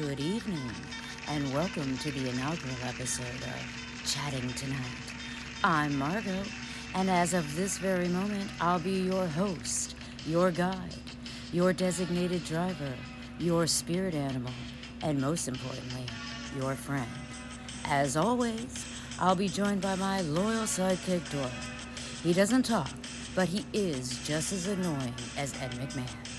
Good evening, and welcome to the inaugural episode of Chatting Tonight. I'm Margo, and as of this very moment, I'll be your host, your guide, your designated driver, your spirit animal, and most importantly, your friend. As always, I'll be joined by my loyal sidekick, Dora. He doesn't talk, but he is just as annoying as Ed McMahon.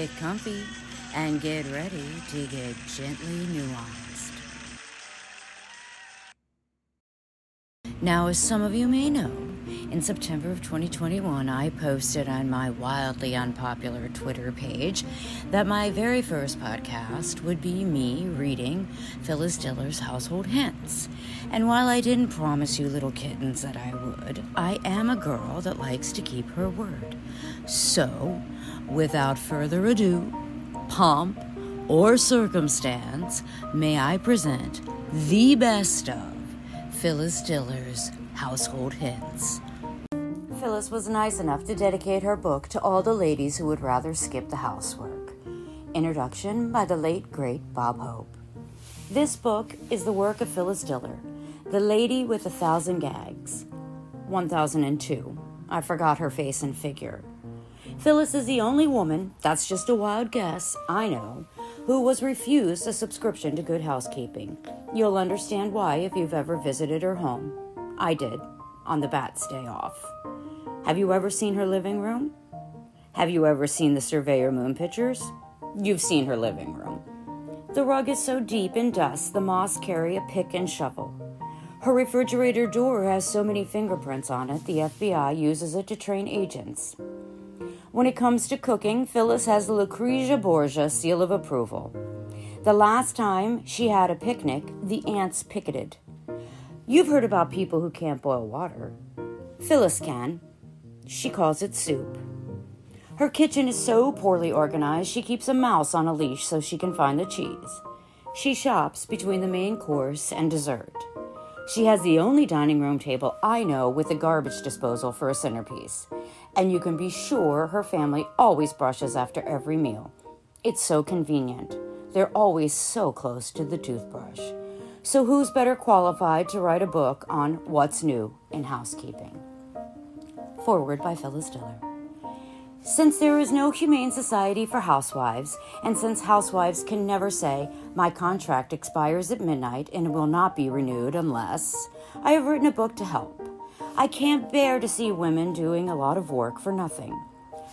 Get comfy and get ready to get gently nuanced. Now, as some of you may know, in September of 2021, I posted on my wildly unpopular Twitter page that my very first podcast would be me reading Phyllis Diller's Household Hints. And while I didn't promise you little kittens that I would, I am a girl that likes to keep her word. So, without further ado, pomp, or circumstance, may I present the best of Phyllis Diller's Household Hints. Phyllis was nice enough to dedicate her book to all the ladies who would rather skip the housework. Introduction by the late, great Bob Hope. This book is the work of Phyllis Diller, the lady with a thousand gags. 1002. I forgot her face and figure. Phyllis is the only woman, that's just a wild guess, I know, who was refused a subscription to Good Housekeeping. You'll understand why if you've ever visited her home. I did, on the Bat's day off. Have you ever seen her living room? Have you ever seen the Surveyor Moon pictures? You've seen her living room. The rug is so deep in dust, the moss carry a pick and shovel. Her refrigerator door has so many fingerprints on it, the FBI uses it to train agents. When it comes to cooking, Phyllis has the Lucretia Borgia seal of approval. The last time she had a picnic, the ants picketed. You've heard about people who can't boil water. Phyllis can. She calls it soup. Her kitchen is so poorly organized, she keeps a mouse on a leash so she can find the cheese. She shops between the main course and dessert. She has the only dining room table I know with a garbage disposal for a centerpiece. And you can be sure her family always brushes after every meal. It's so convenient. They're always so close to the toothbrush. So, who's better qualified to write a book on what's new in housekeeping? Forward by Phyllis Diller. Since there is no humane society for housewives, and since housewives can never say, My contract expires at midnight and will not be renewed unless, I have written a book to help. I can't bear to see women doing a lot of work for nothing.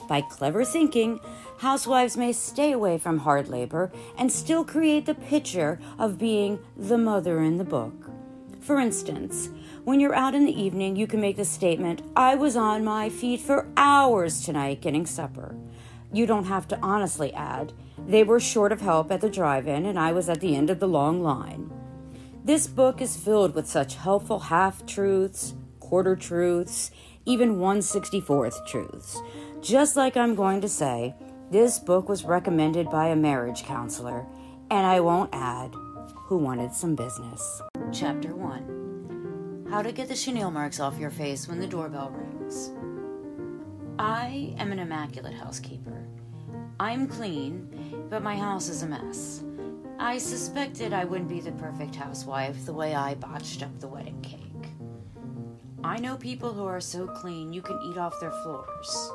By clever thinking, housewives may stay away from hard labor and still create the picture of being the mother in the book. For instance, when you're out in the evening, you can make the statement, I was on my feet for hours tonight getting supper. You don't have to honestly add, they were short of help at the drive in and I was at the end of the long line. This book is filled with such helpful half truths, quarter truths, even 164th truths. Just like I'm going to say, this book was recommended by a marriage counselor, and I won't add, who wanted some business. Chapter 1 How to get the chenille marks off your face when the doorbell rings. I am an immaculate housekeeper. I'm clean, but my house is a mess. I suspected I wouldn't be the perfect housewife the way I botched up the wedding cake. I know people who are so clean you can eat off their floors.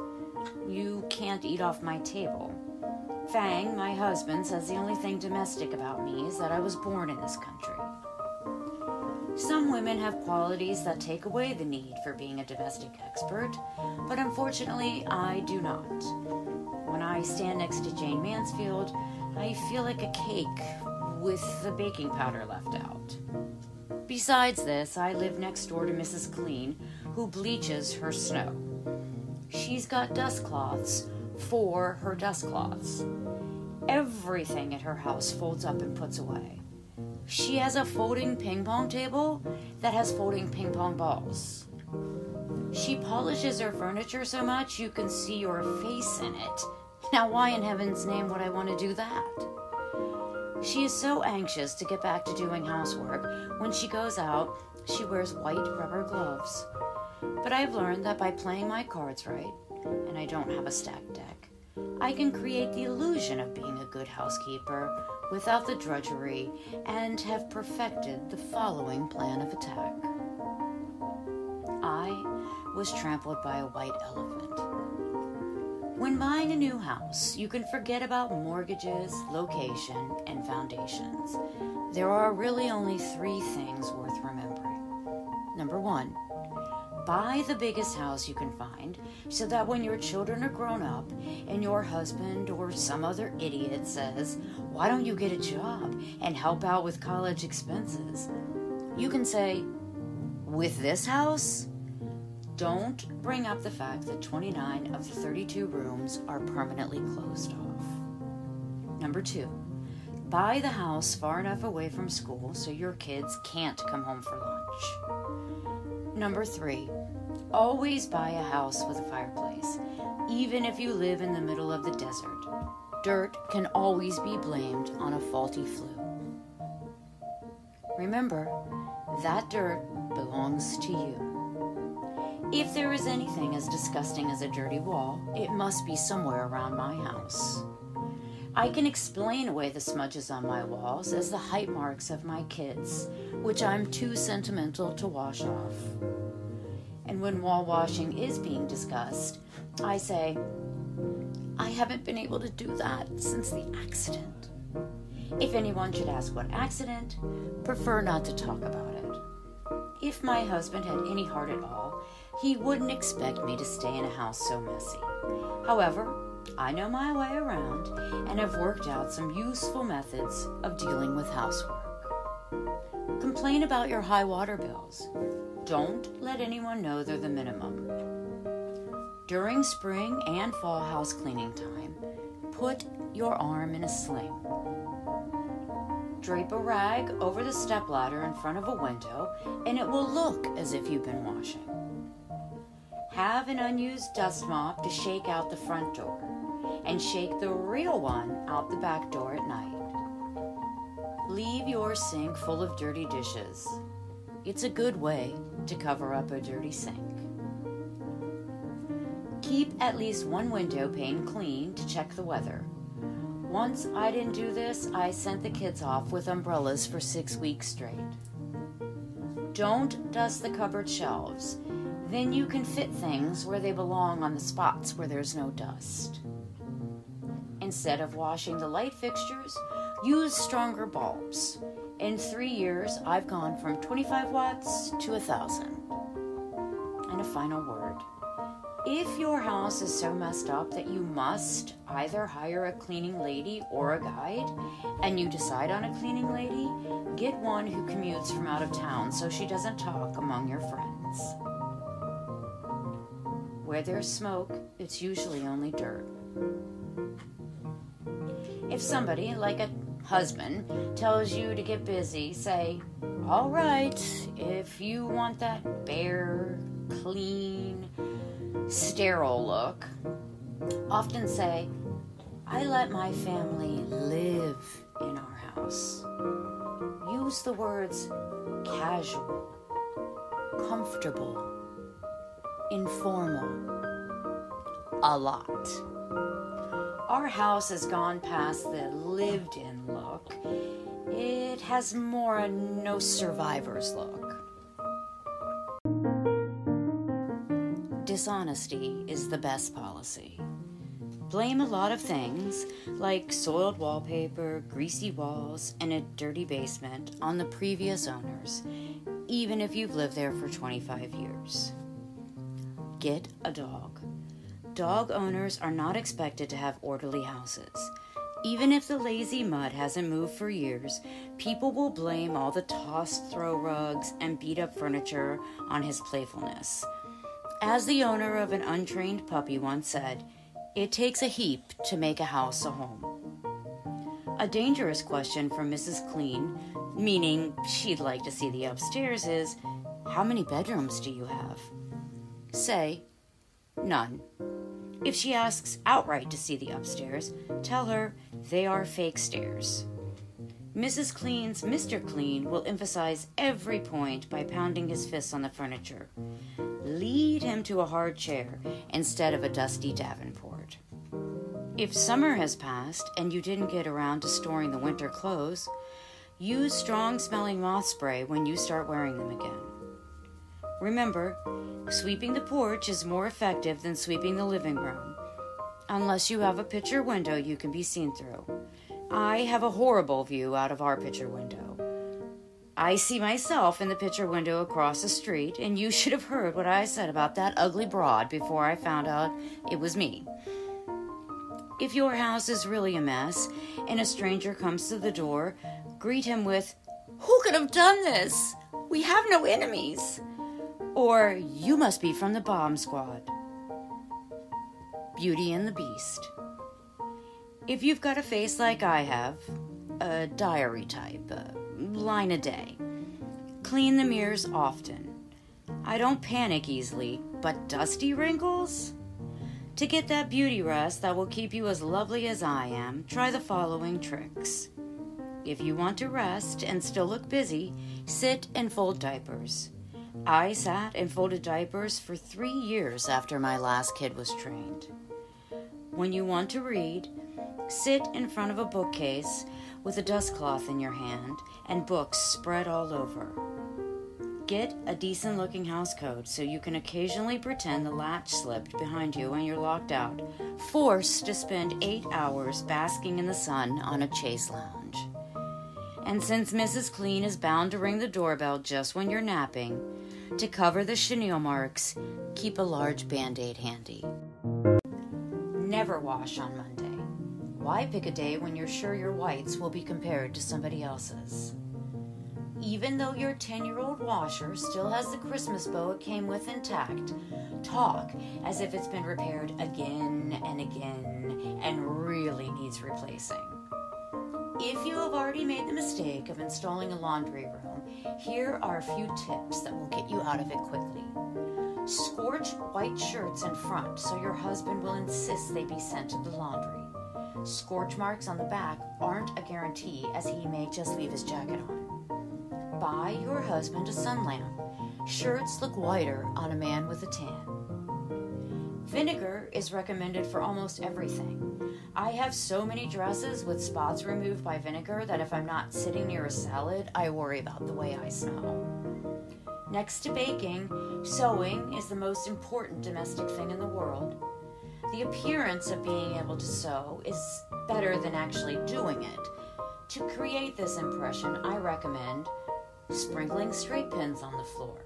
You can't eat off my table. Fang, my husband, says the only thing domestic about me is that I was born in this country. Some women have qualities that take away the need for being a domestic expert, but unfortunately, I do not. When I stand next to Jayne Mansfield, I feel like a cake with the baking powder left out. Besides this, I live next door to Mrs. Clean, who bleaches her snow. She's got dust cloths for her dust cloths. Everything at her house folds up and puts away. She has a folding ping pong table that has folding ping pong balls. She polishes her furniture so much you can see your face in it. Now, why in heaven's name would I want to do that? She is so anxious to get back to doing housework. When she goes out, she wears white rubber gloves. But I've learned that by playing my cards right, and I don't have a stacked deck, I can create the illusion of being a good housekeeper without the drudgery and have perfected the following plan of attack. I was trampled by a white elephant. When buying a new house, you can forget about mortgages, location, and foundations. There are really only three things worth remembering. Number one, buy the biggest house you can find so that when your children are grown up and your husband or some other idiot says, Why don't you get a job and help out with college expenses? You can say, With this house, don't bring up the fact that 29 of the 32 rooms are permanently closed off. Number two, buy the house far enough away from school so your kids can't come home for lunch. Number three, always buy a house with a fireplace, even if you live in the middle of the desert. Dirt can always be blamed on a faulty flue. Remember, that dirt belongs to you. If there is anything as disgusting as a dirty wall, it must be somewhere around my house. I can explain away the smudges on my walls as the height marks of my kids, which I'm too sentimental to wash off. And when wall washing is being discussed, I say, I haven't been able to do that since the accident. If anyone should ask what accident, prefer not to talk about it. If my husband had any heart at all, he wouldn't expect me to stay in a house so messy. However, I know my way around and have worked out some useful methods of dealing with housework. Complain about your high water bills. Don't let anyone know they're the minimum. During spring and fall house cleaning time, put your arm in a sling. Drape a rag over the stepladder in front of a window, and it will look as if you've been washing. Have an unused dust mop to shake out the front door, and shake the real one out the back door at night. Leave your sink full of dirty dishes. It's a good way to cover up a dirty sink. Keep at least one window pane clean to check the weather. Once I didn't do this, I sent the kids off with umbrellas for six weeks straight. Don't dust the cupboard shelves then you can fit things where they belong on the spots where there's no dust. Instead of washing the light fixtures, use stronger bulbs. In three years, I've gone from 25 watts to 1,000. And a final word. If your house is so messed up that you must either hire a cleaning lady or a guide, and you decide on a cleaning lady, get one who commutes from out of town so she doesn't talk among your friends. Where there's smoke, it's usually only dirt. If somebody, like a husband, tells you to get busy, say, All right, if you want that bare, clean, sterile look. Often say, I let my family live in our house. Use the words casual, comfortable, informal. A lot. Our house has gone past the lived in look. It has more a no survivors look. Dishonesty is the best policy. Blame a lot of things, like soiled wallpaper, greasy walls, and a dirty basement, on the previous owners, even if you've lived there for 25 years. Get a dog. Dog owners are not expected to have orderly houses. Even if the lazy mud hasn't moved for years, people will blame all the tossed throw rugs and beat up furniture on his playfulness. As the owner of an untrained puppy once said, it takes a heap to make a house a home. A dangerous question for Mrs. Clean, meaning she'd like to see the upstairs, is How many bedrooms do you have? Say none. If she asks outright to see the upstairs, tell her they are fake stairs. Mrs. Clean's Mr. Clean will emphasize every point by pounding his fists on the furniture. Lead him to a hard chair instead of a dusty Davenport. If summer has passed and you didn't get around to storing the winter clothes, use strong smelling moth spray when you start wearing them again. Remember, sweeping the porch is more effective than sweeping the living room, unless you have a picture window you can be seen through. I have a horrible view out of our picture window. I see myself in the picture window across the street, and you should have heard what I said about that ugly broad before I found out it was me. If your house is really a mess and a stranger comes to the door, greet him with, Who could have done this? We have no enemies. Or, You must be from the bomb squad. Beauty and the Beast. If you've got a face like I have, a diary type, a line a day, clean the mirrors often. I don't panic easily, but dusty wrinkles? To get that beauty rest that will keep you as lovely as I am, try the following tricks. If you want to rest and still look busy, sit and fold diapers. I sat and folded diapers for three years after my last kid was trained. When you want to read, Sit in front of a bookcase with a dust cloth in your hand and books spread all over. Get a decent looking house coat so you can occasionally pretend the latch slipped behind you and you're locked out, forced to spend eight hours basking in the sun on a chase lounge. And since Mrs. Clean is bound to ring the doorbell just when you're napping, to cover the chenille marks, keep a large band aid handy. Never wash on Monday. Why pick a day when you're sure your whites will be compared to somebody else's? Even though your 10 year old washer still has the Christmas bow it came with intact, talk as if it's been repaired again and again and really needs replacing. If you have already made the mistake of installing a laundry room, here are a few tips that will get you out of it quickly. Scorch white shirts in front so your husband will insist they be sent to the laundry. Scorch marks on the back aren't a guarantee, as he may just leave his jacket on. Buy your husband a sun lamp. Shirts look whiter on a man with a tan. Vinegar is recommended for almost everything. I have so many dresses with spots removed by vinegar that if I'm not sitting near a salad, I worry about the way I smell. Next to baking, sewing is the most important domestic thing in the world. The appearance of being able to sew is better than actually doing it. To create this impression, I recommend sprinkling straight pins on the floor,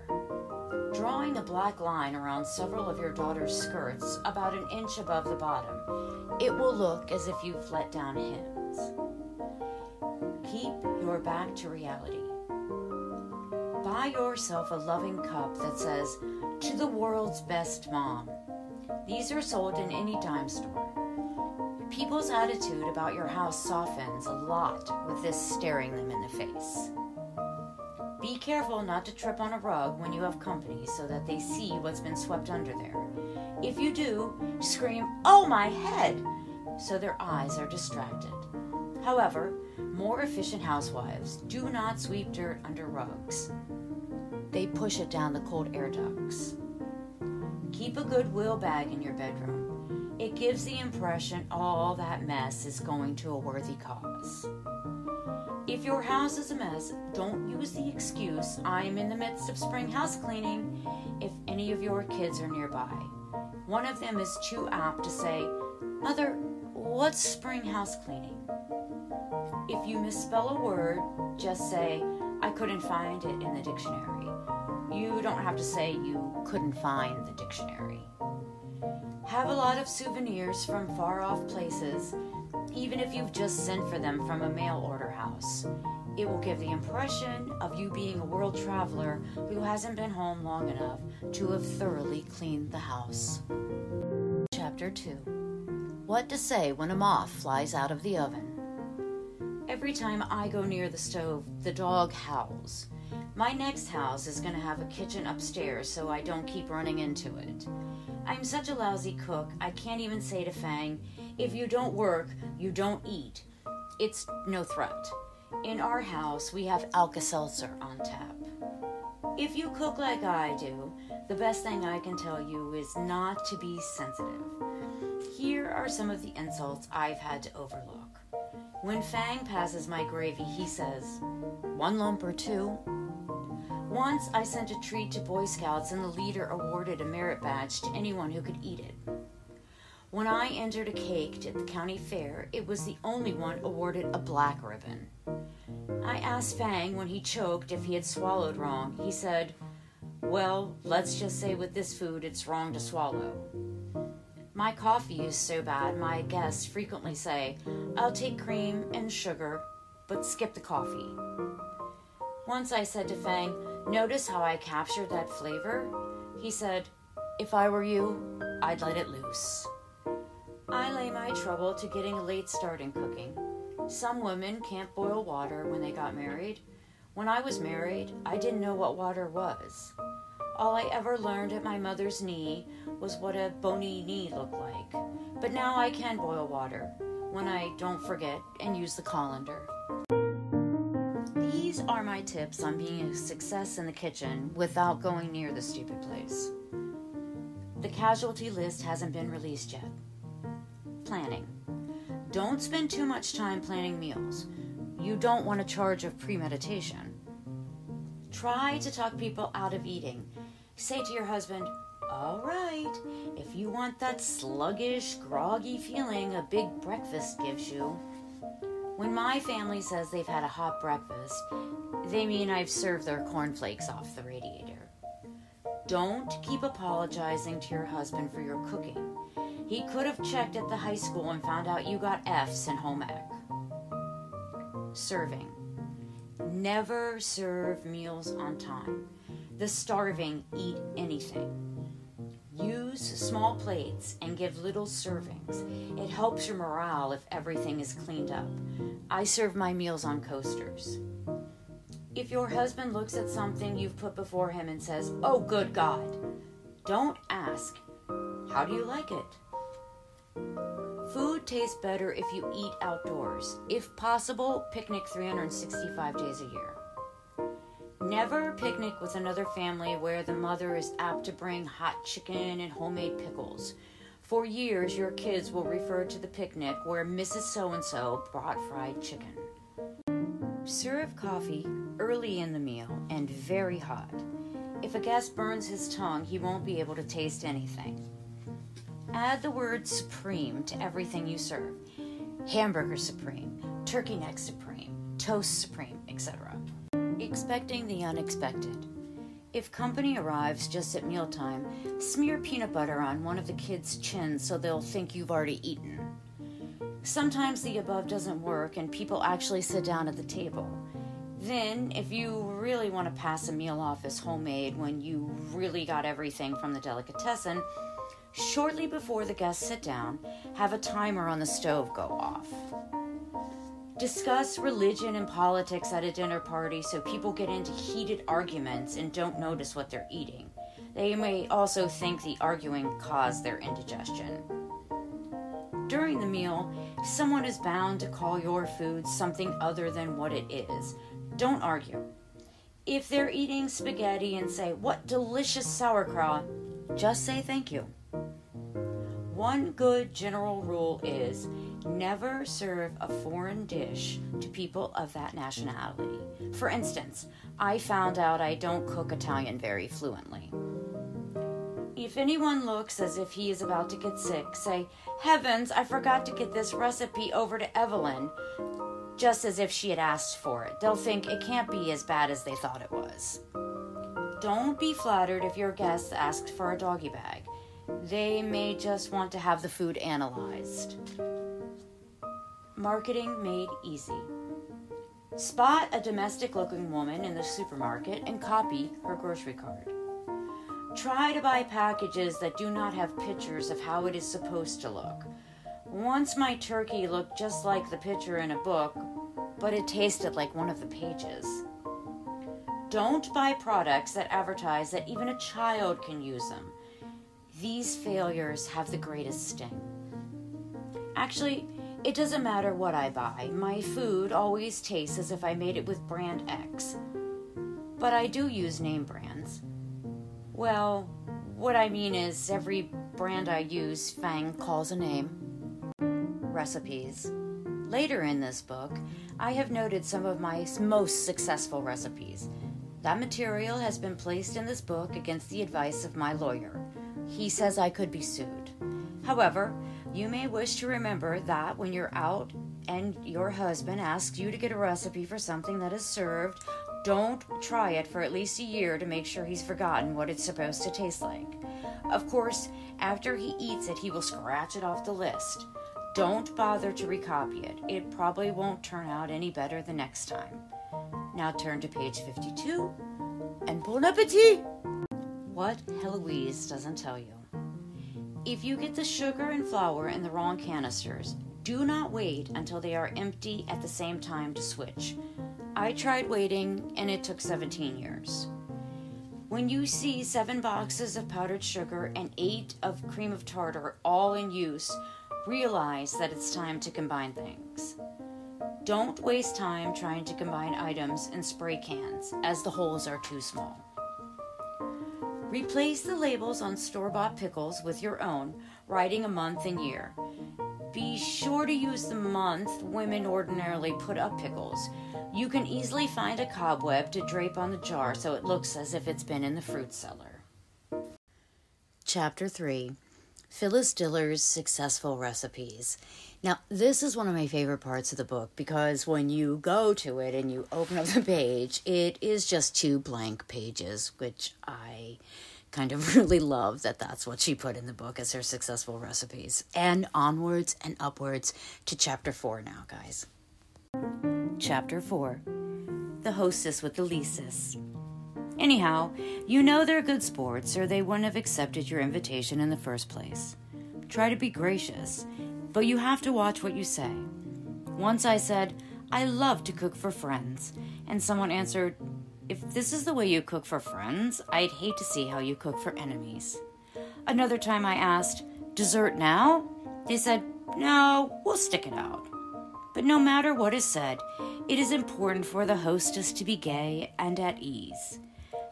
drawing a black line around several of your daughter's skirts about an inch above the bottom. It will look as if you've let down hems. Keep your back to reality. Buy yourself a loving cup that says, To the world's best mom. These are sold in any dime store. People's attitude about your house softens a lot with this staring them in the face. Be careful not to trip on a rug when you have company so that they see what's been swept under there. If you do, scream, Oh my head! so their eyes are distracted. However, more efficient housewives do not sweep dirt under rugs. They push it down the cold air ducts. Keep a Goodwill bag in your bedroom. It gives the impression all that mess is going to a worthy cause. If your house is a mess, don't use the excuse, I'm in the midst of spring house cleaning, if any of your kids are nearby. One of them is too apt to say, Mother, what's spring house cleaning? If you misspell a word, just say, I couldn't find it in the dictionary. You don't have to say you couldn't find the dictionary. Have a lot of souvenirs from far off places, even if you've just sent for them from a mail order house. It will give the impression of you being a world traveler who hasn't been home long enough to have thoroughly cleaned the house. Chapter 2 What to say when a moth flies out of the oven. Every time I go near the stove, the dog howls. My next house is going to have a kitchen upstairs so I don't keep running into it. I'm such a lousy cook, I can't even say to Fang, if you don't work, you don't eat. It's no threat. In our house, we have Alka Seltzer on tap. If you cook like I do, the best thing I can tell you is not to be sensitive. Here are some of the insults I've had to overlook. When Fang passes my gravy, he says, One lump or two? Once I sent a treat to Boy Scouts and the leader awarded a merit badge to anyone who could eat it. When I entered a cake at the county fair, it was the only one awarded a black ribbon. I asked Fang when he choked if he had swallowed wrong. He said, Well, let's just say with this food it's wrong to swallow. My coffee is so bad, my guests frequently say, I'll take cream and sugar, but skip the coffee. Once I said to Fang, Notice how I captured that flavor? He said, If I were you, I'd let it loose. I lay my trouble to getting a late start in cooking. Some women can't boil water when they got married. When I was married, I didn't know what water was. All I ever learned at my mother's knee was what a bony knee looked like. But now I can boil water when I don't forget and use the colander. These are my tips on being a success in the kitchen without going near the stupid place. The casualty list hasn't been released yet. Planning. Don't spend too much time planning meals. You don't want a charge of premeditation. Try to talk people out of eating. Say to your husband, All right, if you want that sluggish, groggy feeling a big breakfast gives you, when my family says they've had a hot breakfast, they mean I've served their cornflakes off the radiator. Don't keep apologizing to your husband for your cooking. He could have checked at the high school and found out you got F's in home ec. Serving. Never serve meals on time. The starving eat anything. Use small plates and give little servings. It helps your morale if everything is cleaned up. I serve my meals on coasters. If your husband looks at something you've put before him and says, Oh, good God, don't ask, How do you like it? Food tastes better if you eat outdoors. If possible, picnic 365 days a year. Never picnic with another family where the mother is apt to bring hot chicken and homemade pickles. For years, your kids will refer to the picnic where Mrs. So and so brought fried chicken. Serve coffee early in the meal and very hot. If a guest burns his tongue, he won't be able to taste anything. Add the word supreme to everything you serve hamburger supreme, turkey neck supreme, toast supreme, etc. Expecting the unexpected. If company arrives just at mealtime, smear peanut butter on one of the kids' chins so they'll think you've already eaten. Sometimes the above doesn't work and people actually sit down at the table. Then, if you really want to pass a meal off as homemade when you really got everything from the delicatessen, shortly before the guests sit down, have a timer on the stove go off. Discuss religion and politics at a dinner party so people get into heated arguments and don't notice what they're eating. They may also think the arguing caused their indigestion. During the meal, someone is bound to call your food something other than what it is. Don't argue. If they're eating spaghetti and say, What delicious sauerkraut, just say thank you. One good general rule is never serve a foreign dish to people of that nationality. For instance, I found out I don't cook Italian very fluently. If anyone looks as if he is about to get sick, say, Heavens, I forgot to get this recipe over to Evelyn, just as if she had asked for it. They'll think it can't be as bad as they thought it was. Don't be flattered if your guest asks for a doggy bag. They may just want to have the food analyzed. Marketing made easy. Spot a domestic looking woman in the supermarket and copy her grocery card. Try to buy packages that do not have pictures of how it is supposed to look. Once my turkey looked just like the picture in a book, but it tasted like one of the pages. Don't buy products that advertise that even a child can use them. These failures have the greatest sting. Actually, it doesn't matter what I buy. My food always tastes as if I made it with brand X. But I do use name brands. Well, what I mean is every brand I use, Fang calls a name. Recipes. Later in this book, I have noted some of my most successful recipes. That material has been placed in this book against the advice of my lawyer. He says I could be sued. However, you may wish to remember that when you're out and your husband asks you to get a recipe for something that is served, don't try it for at least a year to make sure he's forgotten what it's supposed to taste like. Of course, after he eats it, he will scratch it off the list. Don't bother to recopy it. It probably won't turn out any better the next time. Now turn to page 52 and bon appetit! What Heloise doesn't tell you. If you get the sugar and flour in the wrong canisters, do not wait until they are empty at the same time to switch. I tried waiting and it took 17 years. When you see seven boxes of powdered sugar and eight of cream of tartar all in use, realize that it's time to combine things. Don't waste time trying to combine items in spray cans, as the holes are too small. Replace the labels on store bought pickles with your own, writing a month and year. Be sure to use the month women ordinarily put up pickles. You can easily find a cobweb to drape on the jar so it looks as if it's been in the fruit cellar. Chapter 3 Phyllis Diller's Successful Recipes. Now, this is one of my favorite parts of the book because when you go to it and you open up the page, it is just two blank pages, which I kind of really love that that's what she put in the book as her successful recipes. And onwards and upwards to chapter 4 now, guys. Chapter 4 The Hostess with the Leases. Anyhow, you know they're good sports, or they wouldn't have accepted your invitation in the first place. Try to be gracious, but you have to watch what you say. Once I said, I love to cook for friends, and someone answered, If this is the way you cook for friends, I'd hate to see how you cook for enemies. Another time I asked, Dessert now? They said, No, we'll stick it out. But no matter what is said, it is important for the hostess to be gay and at ease.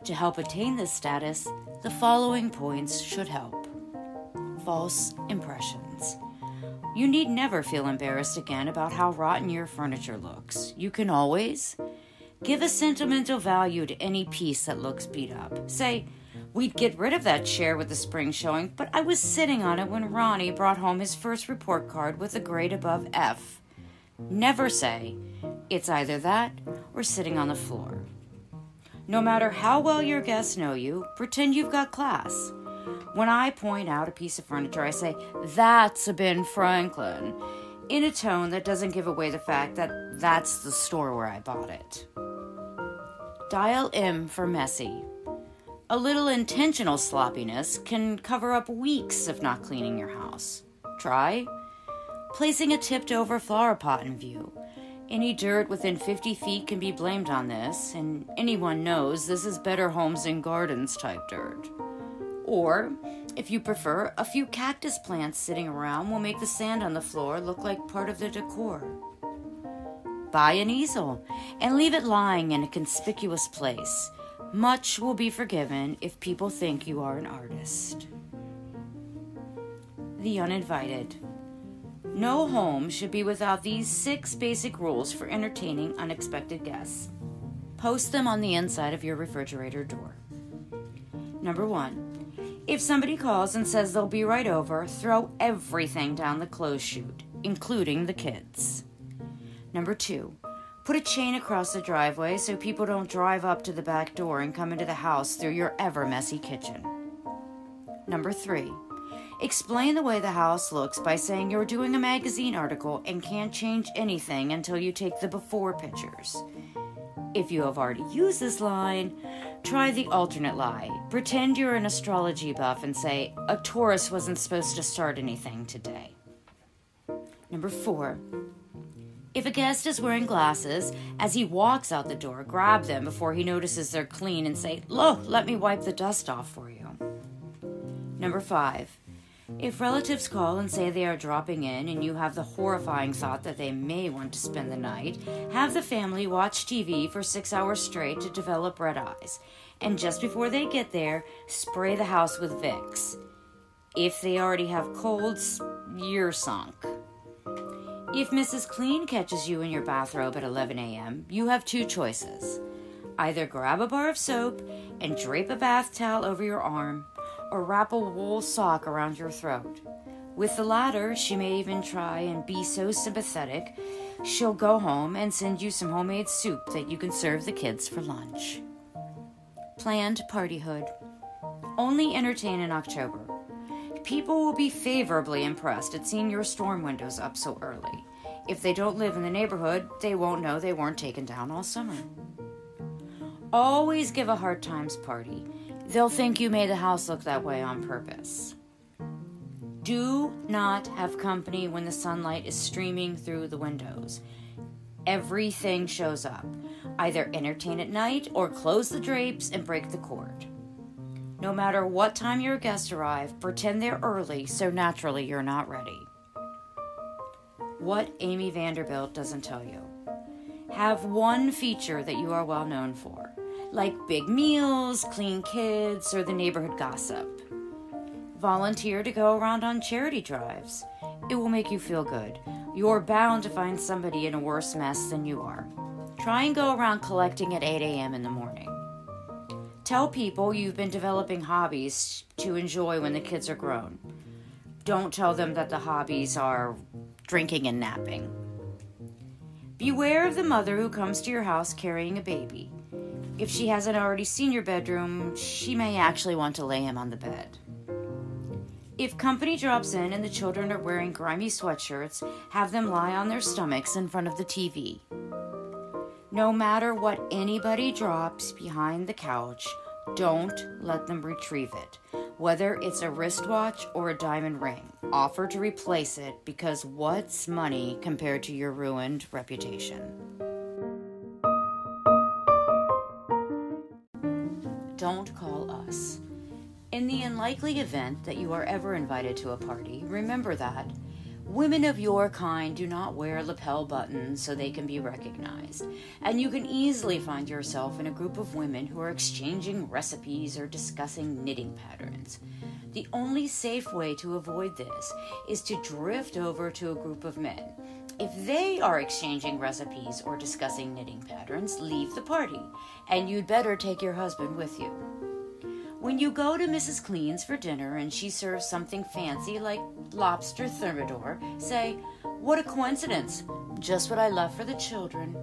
To help attain this status, the following points should help. False impressions. You need never feel embarrassed again about how rotten your furniture looks. You can always give a sentimental value to any piece that looks beat up. Say, We'd get rid of that chair with the spring showing, but I was sitting on it when Ronnie brought home his first report card with a grade above F. Never say, it's either that or sitting on the floor. No matter how well your guests know you, pretend you've got class. When I point out a piece of furniture, I say, That's a Ben Franklin, in a tone that doesn't give away the fact that that's the store where I bought it. Dial M for messy. A little intentional sloppiness can cover up weeks of not cleaning your house. Try placing a tipped over flower pot in view. Any dirt within 50 feet can be blamed on this, and anyone knows this is better homes and gardens type dirt. Or, if you prefer, a few cactus plants sitting around will make the sand on the floor look like part of the decor. Buy an easel and leave it lying in a conspicuous place. Much will be forgiven if people think you are an artist. The Uninvited. No home should be without these six basic rules for entertaining unexpected guests. Post them on the inside of your refrigerator door. Number one, if somebody calls and says they'll be right over, throw everything down the clothes chute, including the kids. Number two, put a chain across the driveway so people don't drive up to the back door and come into the house through your ever messy kitchen. Number three, Explain the way the house looks by saying you're doing a magazine article and can't change anything until you take the before pictures. If you have already used this line, try the alternate lie. Pretend you're an astrology buff and say, a Taurus wasn't supposed to start anything today. Number four, If a guest is wearing glasses, as he walks out the door, grab them before he notices they're clean and say, Look, let me wipe the dust off for you. Number five, if relatives call and say they are dropping in and you have the horrifying thought that they may want to spend the night, have the family watch TV for six hours straight to develop red eyes. And just before they get there, spray the house with Vicks. If they already have colds, you're sunk. If Mrs. Clean catches you in your bathrobe at 11 a.m., you have two choices. Either grab a bar of soap and drape a bath towel over your arm, or wrap a wool sock around your throat. With the latter, she may even try and be so sympathetic, she'll go home and send you some homemade soup that you can serve the kids for lunch. Planned partyhood. Only entertain in October. People will be favorably impressed at seeing your storm windows up so early. If they don't live in the neighborhood, they won't know they weren't taken down all summer. Always give a hard times party. They'll think you made the house look that way on purpose. Do not have company when the sunlight is streaming through the windows. Everything shows up. Either entertain at night or close the drapes and break the cord. No matter what time your guests arrive, pretend they're early so naturally you're not ready. What Amy Vanderbilt doesn't tell you. Have one feature that you are well known for, like big meals, clean kids, or the neighborhood gossip. Volunteer to go around on charity drives. It will make you feel good. You're bound to find somebody in a worse mess than you are. Try and go around collecting at 8 a.m. in the morning. Tell people you've been developing hobbies to enjoy when the kids are grown. Don't tell them that the hobbies are drinking and napping. Beware of the mother who comes to your house carrying a baby. If she hasn't already seen your bedroom, she may actually want to lay him on the bed. If company drops in and the children are wearing grimy sweatshirts, have them lie on their stomachs in front of the TV. No matter what anybody drops behind the couch, don't let them retrieve it. Whether it's a wristwatch or a diamond ring, offer to replace it because what's money compared to your ruined reputation? Don't call us. In the unlikely event that you are ever invited to a party, remember that Women of your kind do not wear lapel buttons so they can be recognized, and you can easily find yourself in a group of women who are exchanging recipes or discussing knitting patterns. The only safe way to avoid this is to drift over to a group of men. If they are exchanging recipes or discussing knitting patterns, leave the party, and you'd better take your husband with you. When you go to Mrs. Clean's for dinner and she serves something fancy like lobster thermidor, say, What a coincidence! Just what I love for the children.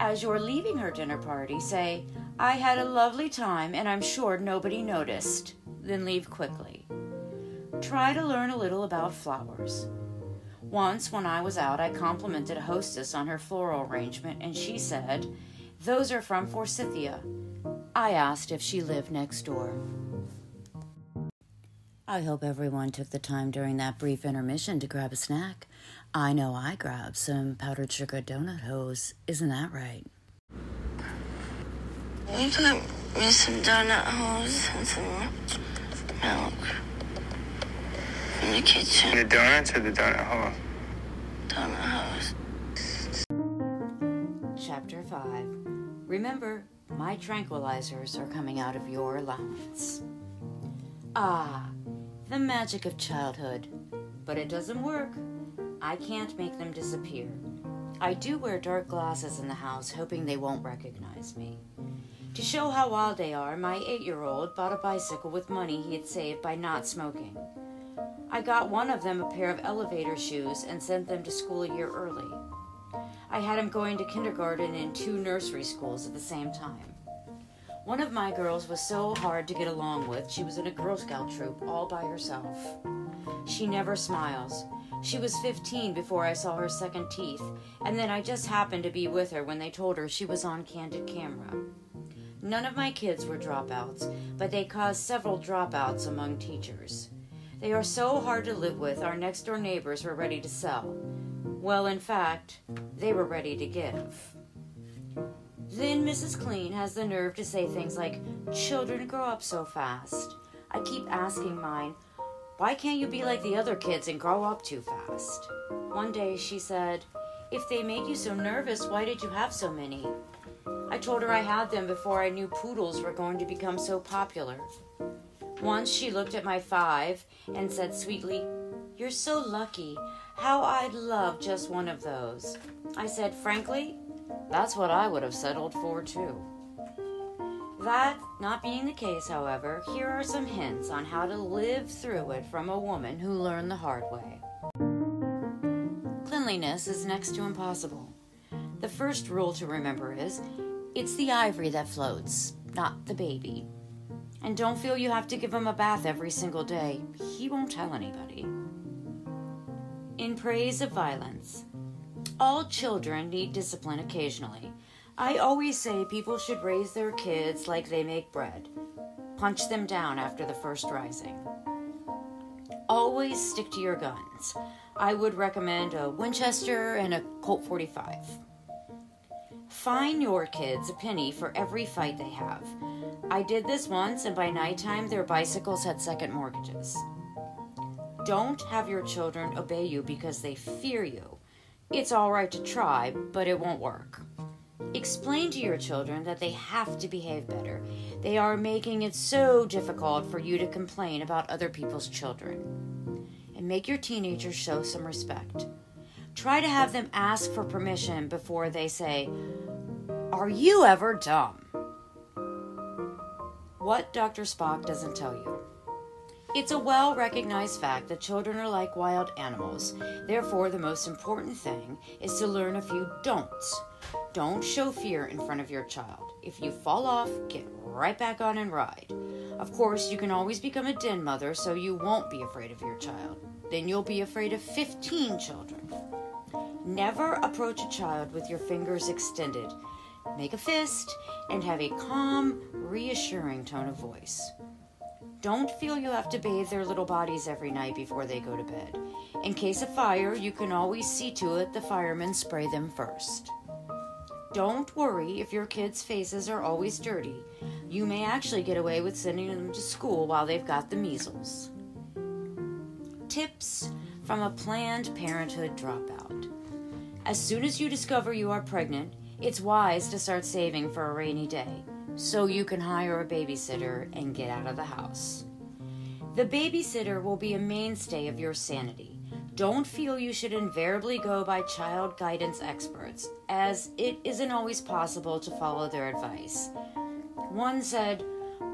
As you're leaving her dinner party, say, I had a lovely time and I'm sure nobody noticed. Then leave quickly. Try to learn a little about flowers. Once, when I was out, I complimented a hostess on her floral arrangement, and she said, Those are from Forsythia. I asked if she lived next door. I hope everyone took the time during that brief intermission to grab a snack. I know I grabbed some powdered sugar donut hose. Isn't that right? We put me some donut hose and some milk in the kitchen. The donuts or the donut hole? Donut hose. Chapter 5 Remember, my tranquilizers are coming out of your allowance. Ah, the magic of childhood. But it doesn't work. I can't make them disappear. I do wear dark glasses in the house, hoping they won't recognize me. To show how wild they are, my eight year old bought a bicycle with money he had saved by not smoking. I got one of them a pair of elevator shoes and sent them to school a year early. I had him going to kindergarten and two nursery schools at the same time. One of my girls was so hard to get along with, she was in a Girl Scout troop all by herself. She never smiles. She was 15 before I saw her second teeth, and then I just happened to be with her when they told her she was on candid camera. None of my kids were dropouts, but they caused several dropouts among teachers. They are so hard to live with, our next door neighbors were ready to sell. Well, in fact, they were ready to give. Then Mrs. Clean has the nerve to say things like, Children grow up so fast. I keep asking mine, Why can't you be like the other kids and grow up too fast? One day she said, If they made you so nervous, why did you have so many? I told her I had them before I knew poodles were going to become so popular. Once she looked at my five and said sweetly, You're so lucky. How I'd love just one of those. I said, Frankly, that's what I would have settled for too. That not being the case, however, here are some hints on how to live through it from a woman who learned the hard way. Cleanliness is next to impossible. The first rule to remember is it's the ivory that floats, not the baby. And don't feel you have to give him a bath every single day. He won't tell anybody. In praise of violence, all children need discipline occasionally. I always say people should raise their kids like they make bread. Punch them down after the first rising. Always stick to your guns. I would recommend a Winchester and a Colt 45. Fine your kids a penny for every fight they have. I did this once, and by nighttime, their bicycles had second mortgages. Don't have your children obey you because they fear you. It's all right to try, but it won't work. Explain to your children that they have to behave better. They are making it so difficult for you to complain about other people's children. And make your teenagers show some respect. Try to have them ask for permission before they say, Are you ever dumb? What Dr. Spock doesn't tell you. It's a well recognized fact that children are like wild animals. Therefore, the most important thing is to learn a few don'ts. Don't show fear in front of your child. If you fall off, get right back on and ride. Of course, you can always become a den mother so you won't be afraid of your child. Then you'll be afraid of 15 children. Never approach a child with your fingers extended. Make a fist and have a calm, reassuring tone of voice. Don't feel you have to bathe their little bodies every night before they go to bed. In case of fire, you can always see to it the firemen spray them first. Don't worry if your kids' faces are always dirty. You may actually get away with sending them to school while they've got the measles. Tips from a Planned Parenthood dropout. As soon as you discover you are pregnant, it's wise to start saving for a rainy day so you can hire a babysitter and get out of the house. The babysitter will be a mainstay of your sanity. Don't feel you should invariably go by child guidance experts, as it isn't always possible to follow their advice. One said,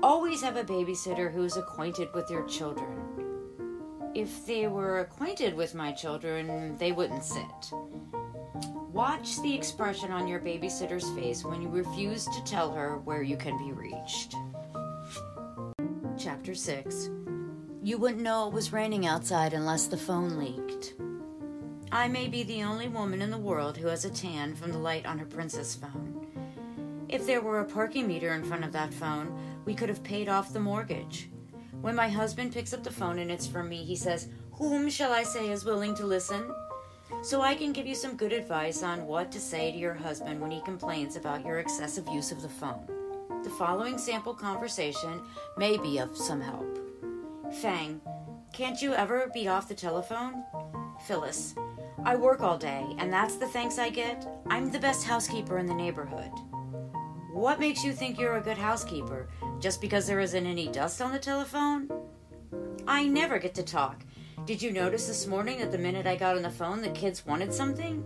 Always have a babysitter who is acquainted with your children. If they were acquainted with my children, they wouldn't sit. Watch the expression on your babysitter's face when you refuse to tell her where you can be reached. Chapter 6 You wouldn't know it was raining outside unless the phone leaked. I may be the only woman in the world who has a tan from the light on her princess phone. If there were a parking meter in front of that phone, we could have paid off the mortgage. When my husband picks up the phone and it's from me, he says, Whom shall I say is willing to listen? So I can give you some good advice on what to say to your husband when he complains about your excessive use of the phone. The following sample conversation may be of some help. Fang, can't you ever be off the telephone? Phyllis, I work all day, and that's the thanks I get? I'm the best housekeeper in the neighborhood. What makes you think you're a good housekeeper? Just because there isn't any dust on the telephone? I never get to talk, did you notice this morning that the minute I got on the phone, the kids wanted something?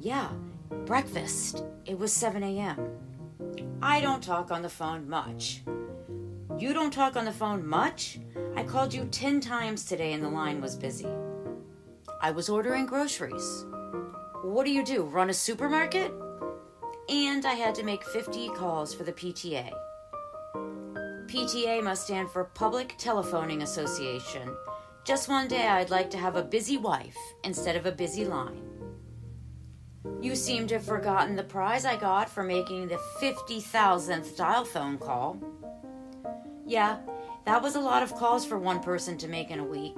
Yeah, breakfast. It was 7 a.m. I don't talk on the phone much. You don't talk on the phone much? I called you 10 times today and the line was busy. I was ordering groceries. What do you do? Run a supermarket? And I had to make 50 calls for the PTA. PTA must stand for Public Telephoning Association just one day I'd like to have a busy wife instead of a busy line. You seem to have forgotten the prize I got for making the 50,000th dial phone call. Yeah, that was a lot of calls for one person to make in a week.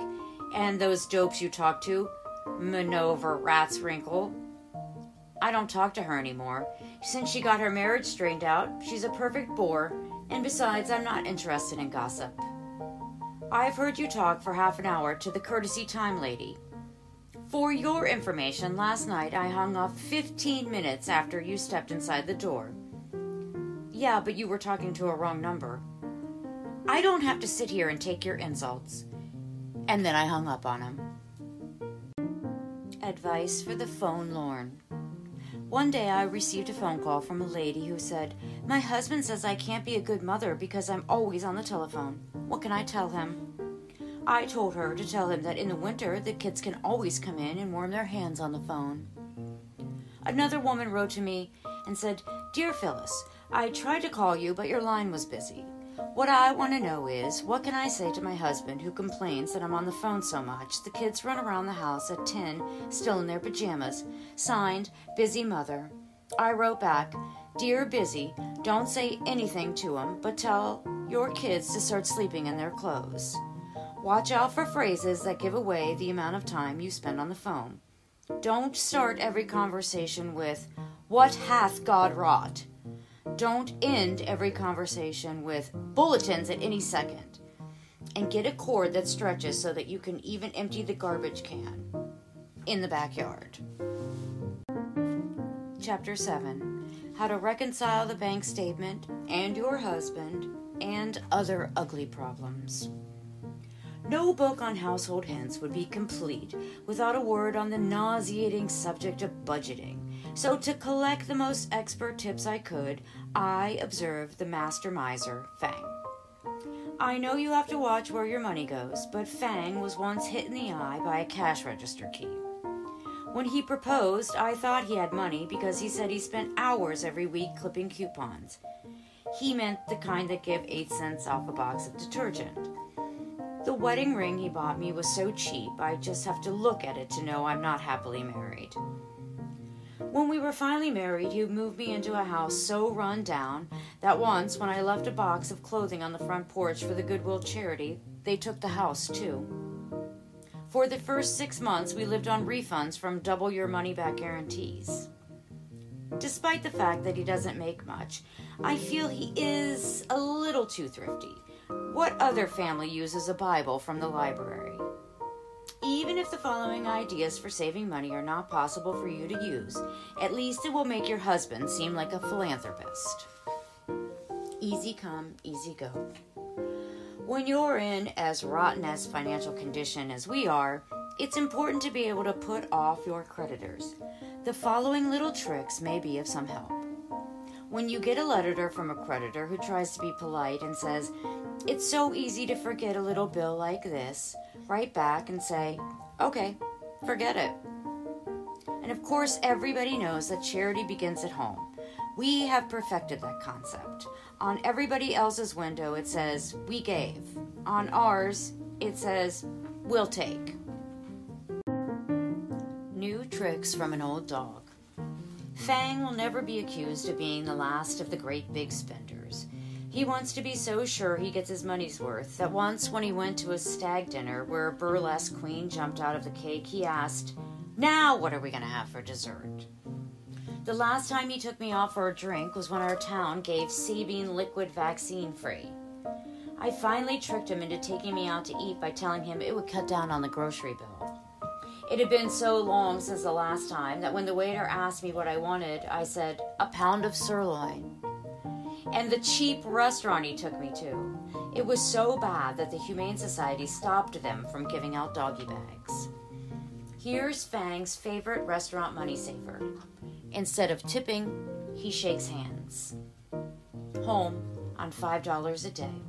And those dopes you talked to, Maneuver Rat's Wrinkle. I don't talk to her anymore. Since she got her marriage straightened out, she's a perfect bore, and besides, I'm not interested in gossip. I've heard you talk for half an hour to the courtesy time lady. For your information, last night I hung up 15 minutes after you stepped inside the door. Yeah, but you were talking to a wrong number. I don't have to sit here and take your insults. And then I hung up on him. Advice for the phone lorn. One day I received a phone call from a lady who said, My husband says I can't be a good mother because I'm always on the telephone. What can I tell him? I told her to tell him that in the winter the kids can always come in and warm their hands on the phone. Another woman wrote to me and said, Dear Phyllis, I tried to call you, but your line was busy. What I want to know is, what can I say to my husband who complains that I'm on the phone so much? The kids run around the house at 10, still in their pajamas. Signed, Busy Mother. I wrote back, Dear Busy, don't say anything to him, but tell your kids to start sleeping in their clothes. Watch out for phrases that give away the amount of time you spend on the phone. Don't start every conversation with, What hath God wrought? Don't end every conversation with bulletins at any second. And get a cord that stretches so that you can even empty the garbage can in the backyard. Chapter 7 How to Reconcile the Bank Statement and Your Husband and Other Ugly Problems. No book on household hints would be complete without a word on the nauseating subject of budgeting. So, to collect the most expert tips I could, I observed the master miser, Fang. I know you have to watch where your money goes, but Fang was once hit in the eye by a cash register key. When he proposed, I thought he had money because he said he spent hours every week clipping coupons. He meant the kind that give 8 cents off a box of detergent. The wedding ring he bought me was so cheap, I just have to look at it to know I'm not happily married. When we were finally married, he moved me into a house so run down that once, when I left a box of clothing on the front porch for the Goodwill charity, they took the house too. For the first six months, we lived on refunds from double your money back guarantees. Despite the fact that he doesn't make much, I feel he is a little too thrifty. What other family uses a Bible from the library? Even if the following ideas for saving money are not possible for you to use, at least it will make your husband seem like a philanthropist. Easy come, easy go. When you're in as rotten as financial condition as we are, it's important to be able to put off your creditors. The following little tricks may be of some help. When you get a letter from a creditor who tries to be polite and says, It's so easy to forget a little bill like this, write back and say, Okay, forget it. And of course, everybody knows that charity begins at home. We have perfected that concept. On everybody else's window, it says, We gave. On ours, it says, We'll take. New tricks from an old dog. Fang will never be accused of being the last of the great big spenders. He wants to be so sure he gets his money's worth that once, when he went to a stag dinner where a burlesque queen jumped out of the cake, he asked, Now what are we going to have for dessert? The last time he took me out for a drink was when our town gave Sabin liquid vaccine free. I finally tricked him into taking me out to eat by telling him it would cut down on the grocery bill. It had been so long since the last time that when the waiter asked me what I wanted, I said, a pound of sirloin. And the cheap restaurant he took me to. It was so bad that the Humane Society stopped them from giving out doggy bags. Here's Fang's favorite restaurant money saver. Instead of tipping, he shakes hands. Home on $5 a day.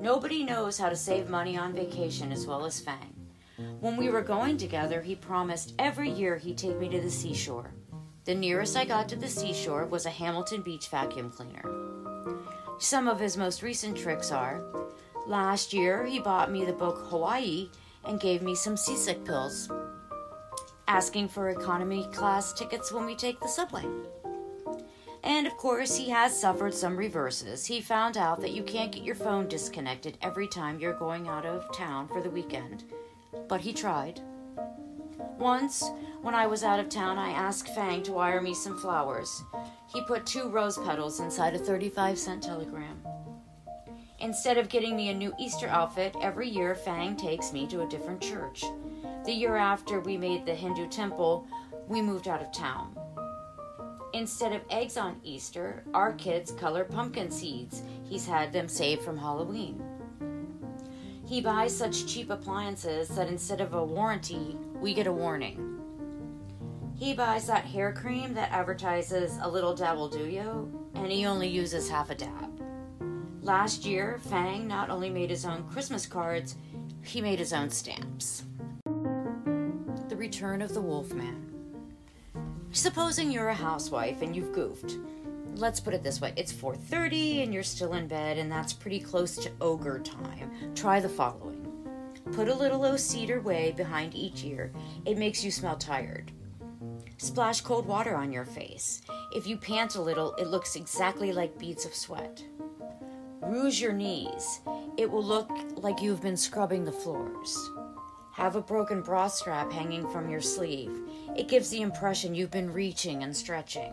Nobody knows how to save money on vacation as well as Fang. When we were going together, he promised every year he'd take me to the seashore. The nearest I got to the seashore was a Hamilton Beach vacuum cleaner. Some of his most recent tricks are last year he bought me the book Hawaii and gave me some seasick pills, asking for economy class tickets when we take the subway. And of course, he has suffered some reverses. He found out that you can't get your phone disconnected every time you're going out of town for the weekend but he tried. Once, when I was out of town, I asked Fang to wire me some flowers. He put two rose petals inside a 35 cent telegram. Instead of getting me a new Easter outfit, every year Fang takes me to a different church. The year after we made the Hindu temple, we moved out of town. Instead of eggs on Easter, our kids color pumpkin seeds. He's had them saved from Halloween. He buys such cheap appliances that instead of a warranty, we get a warning. He buys that hair cream that advertises a little dab will do you, and he only uses half a dab. Last year, Fang not only made his own Christmas cards, he made his own stamps. The Return of the Wolfman. Supposing you're a housewife and you've goofed. Let's put it this way. It's 4:30 and you're still in bed and that's pretty close to ogre time. Try the following. Put a little O cedar way behind each ear. It makes you smell tired. Splash cold water on your face. If you pant a little, it looks exactly like beads of sweat. Rouge your knees. It will look like you've been scrubbing the floors. Have a broken bra strap hanging from your sleeve. It gives the impression you've been reaching and stretching.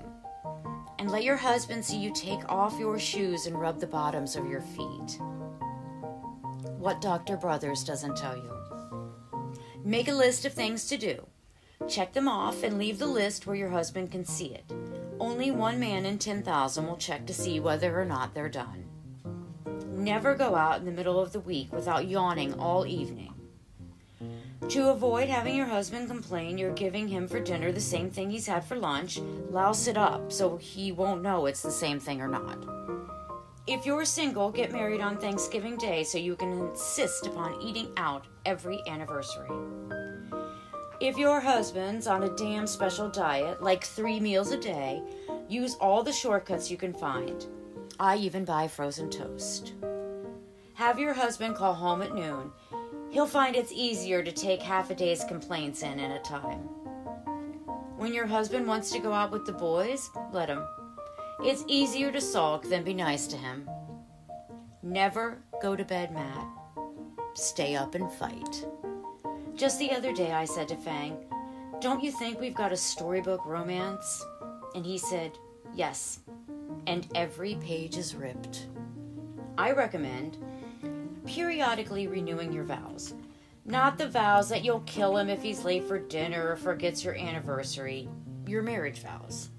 And let your husband see you take off your shoes and rub the bottoms of your feet. What Dr. Brothers doesn't tell you. Make a list of things to do. Check them off and leave the list where your husband can see it. Only one man in 10,000 will check to see whether or not they're done. Never go out in the middle of the week without yawning all evening. To avoid having your husband complain you're giving him for dinner the same thing he's had for lunch, louse it up so he won't know it's the same thing or not. If you're single, get married on Thanksgiving Day so you can insist upon eating out every anniversary. If your husband's on a damn special diet, like three meals a day, use all the shortcuts you can find. I even buy frozen toast. Have your husband call home at noon he'll find it's easier to take half a day's complaints in at a time. When your husband wants to go out with the boys, let him. It's easier to sulk than be nice to him. Never go to bed mad. Stay up and fight. Just the other day, I said to Fang, Don't you think we've got a storybook romance? And he said, Yes. And every page is ripped. I recommend periodically renewing your vows. Not the vows that you'll kill him if he's late for dinner or forgets your anniversary, your marriage vows.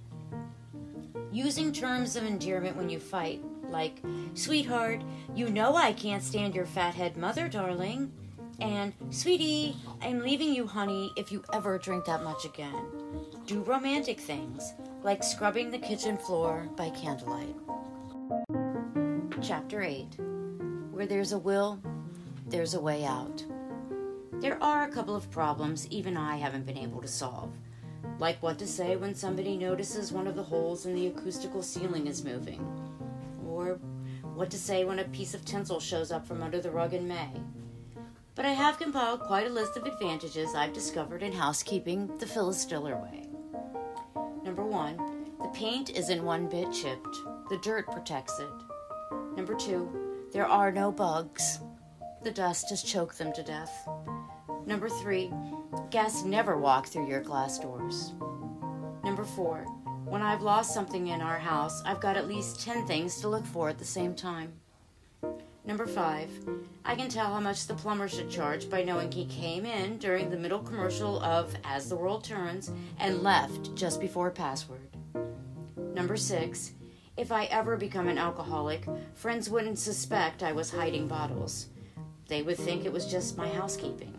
Using terms of endearment when you fight, like, Sweetheart, you know I can't stand your fathead mother, darling. And, Sweetie, I'm leaving you, honey, if you ever drink that much again. Do romantic things, like scrubbing the kitchen floor by candlelight. Chapter 8 where there's a will, there's a way out. There are a couple of problems even I haven't been able to solve, like what to say when somebody notices one of the holes in the acoustical ceiling is moving, or what to say when a piece of tinsel shows up from under the rug in May. But I have compiled quite a list of advantages I've discovered in housekeeping the Phyllis Diller way. Number one, the paint isn't one bit chipped, the dirt protects it. Number two, there are no bugs. The dust has choked them to death. Number three, guests never walk through your glass doors. Number four, when I've lost something in our house, I've got at least 10 things to look for at the same time. Number five, I can tell how much the plumber should charge by knowing he came in during the middle commercial of As the World Turns and left just before password. Number six, if I ever become an alcoholic, friends wouldn't suspect I was hiding bottles. They would think it was just my housekeeping.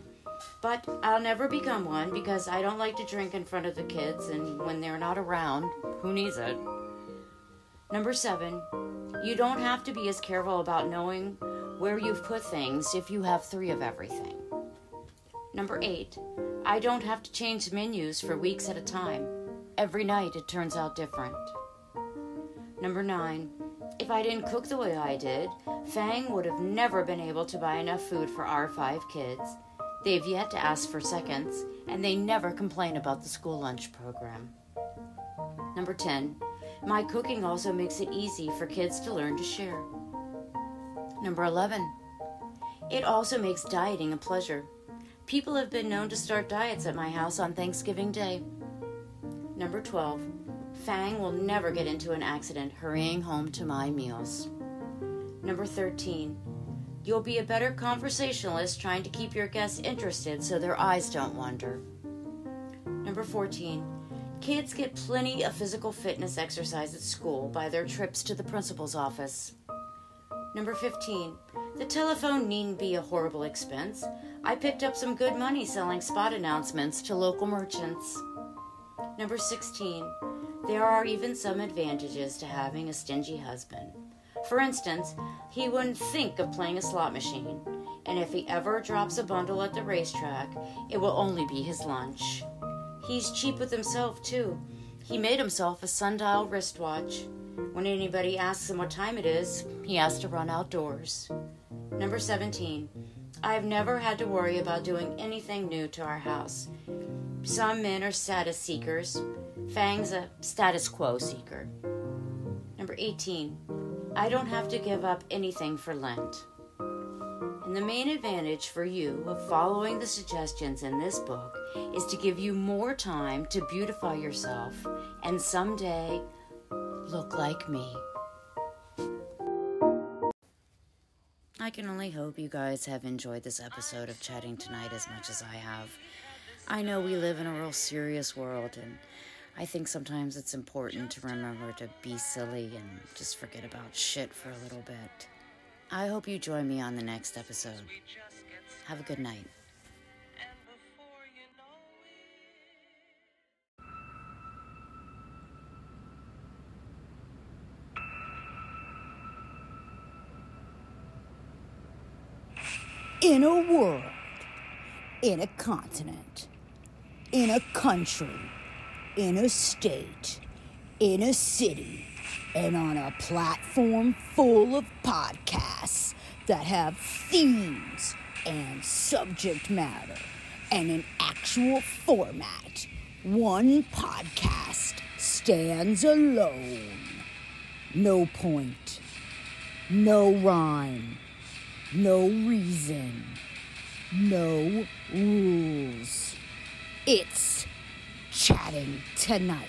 But I'll never become one because I don't like to drink in front of the kids, and when they're not around, who needs it? Number seven, you don't have to be as careful about knowing where you've put things if you have three of everything. Number eight, I don't have to change menus for weeks at a time. Every night it turns out different. Number nine, if I didn't cook the way I did, Fang would have never been able to buy enough food for our five kids. They've yet to ask for seconds, and they never complain about the school lunch program. Number 10, my cooking also makes it easy for kids to learn to share. Number 11, it also makes dieting a pleasure. People have been known to start diets at my house on Thanksgiving Day. Number 12. Fang will never get into an accident hurrying home to my meals. Number 13. You'll be a better conversationalist trying to keep your guests interested so their eyes don't wander. Number 14. Kids get plenty of physical fitness exercise at school by their trips to the principal's office. Number 15. The telephone needn't be a horrible expense. I picked up some good money selling spot announcements to local merchants. Number 16. There are even some advantages to having a stingy husband. For instance, he wouldn't think of playing a slot machine, and if he ever drops a bundle at the racetrack, it will only be his lunch. He's cheap with himself, too. He made himself a sundial wristwatch. When anybody asks him what time it is, he has to run outdoors. Number 17. I've never had to worry about doing anything new to our house. Some men are status seekers. Fang's a status quo seeker. Number 18. I don't have to give up anything for Lent. And the main advantage for you of following the suggestions in this book is to give you more time to beautify yourself and someday look like me. I can only hope you guys have enjoyed this episode of Chatting Tonight as much as I have. I know we live in a real serious world, and I think sometimes it's important to remember to be silly and just forget about shit for a little bit. I hope you join me on the next episode. Have a good night. In a world, in a continent, in a country, in a state, in a city, and on a platform full of podcasts that have themes and subject matter and an actual format, one podcast stands alone. No point, no rhyme, no reason, no rules. It's chatting tonight.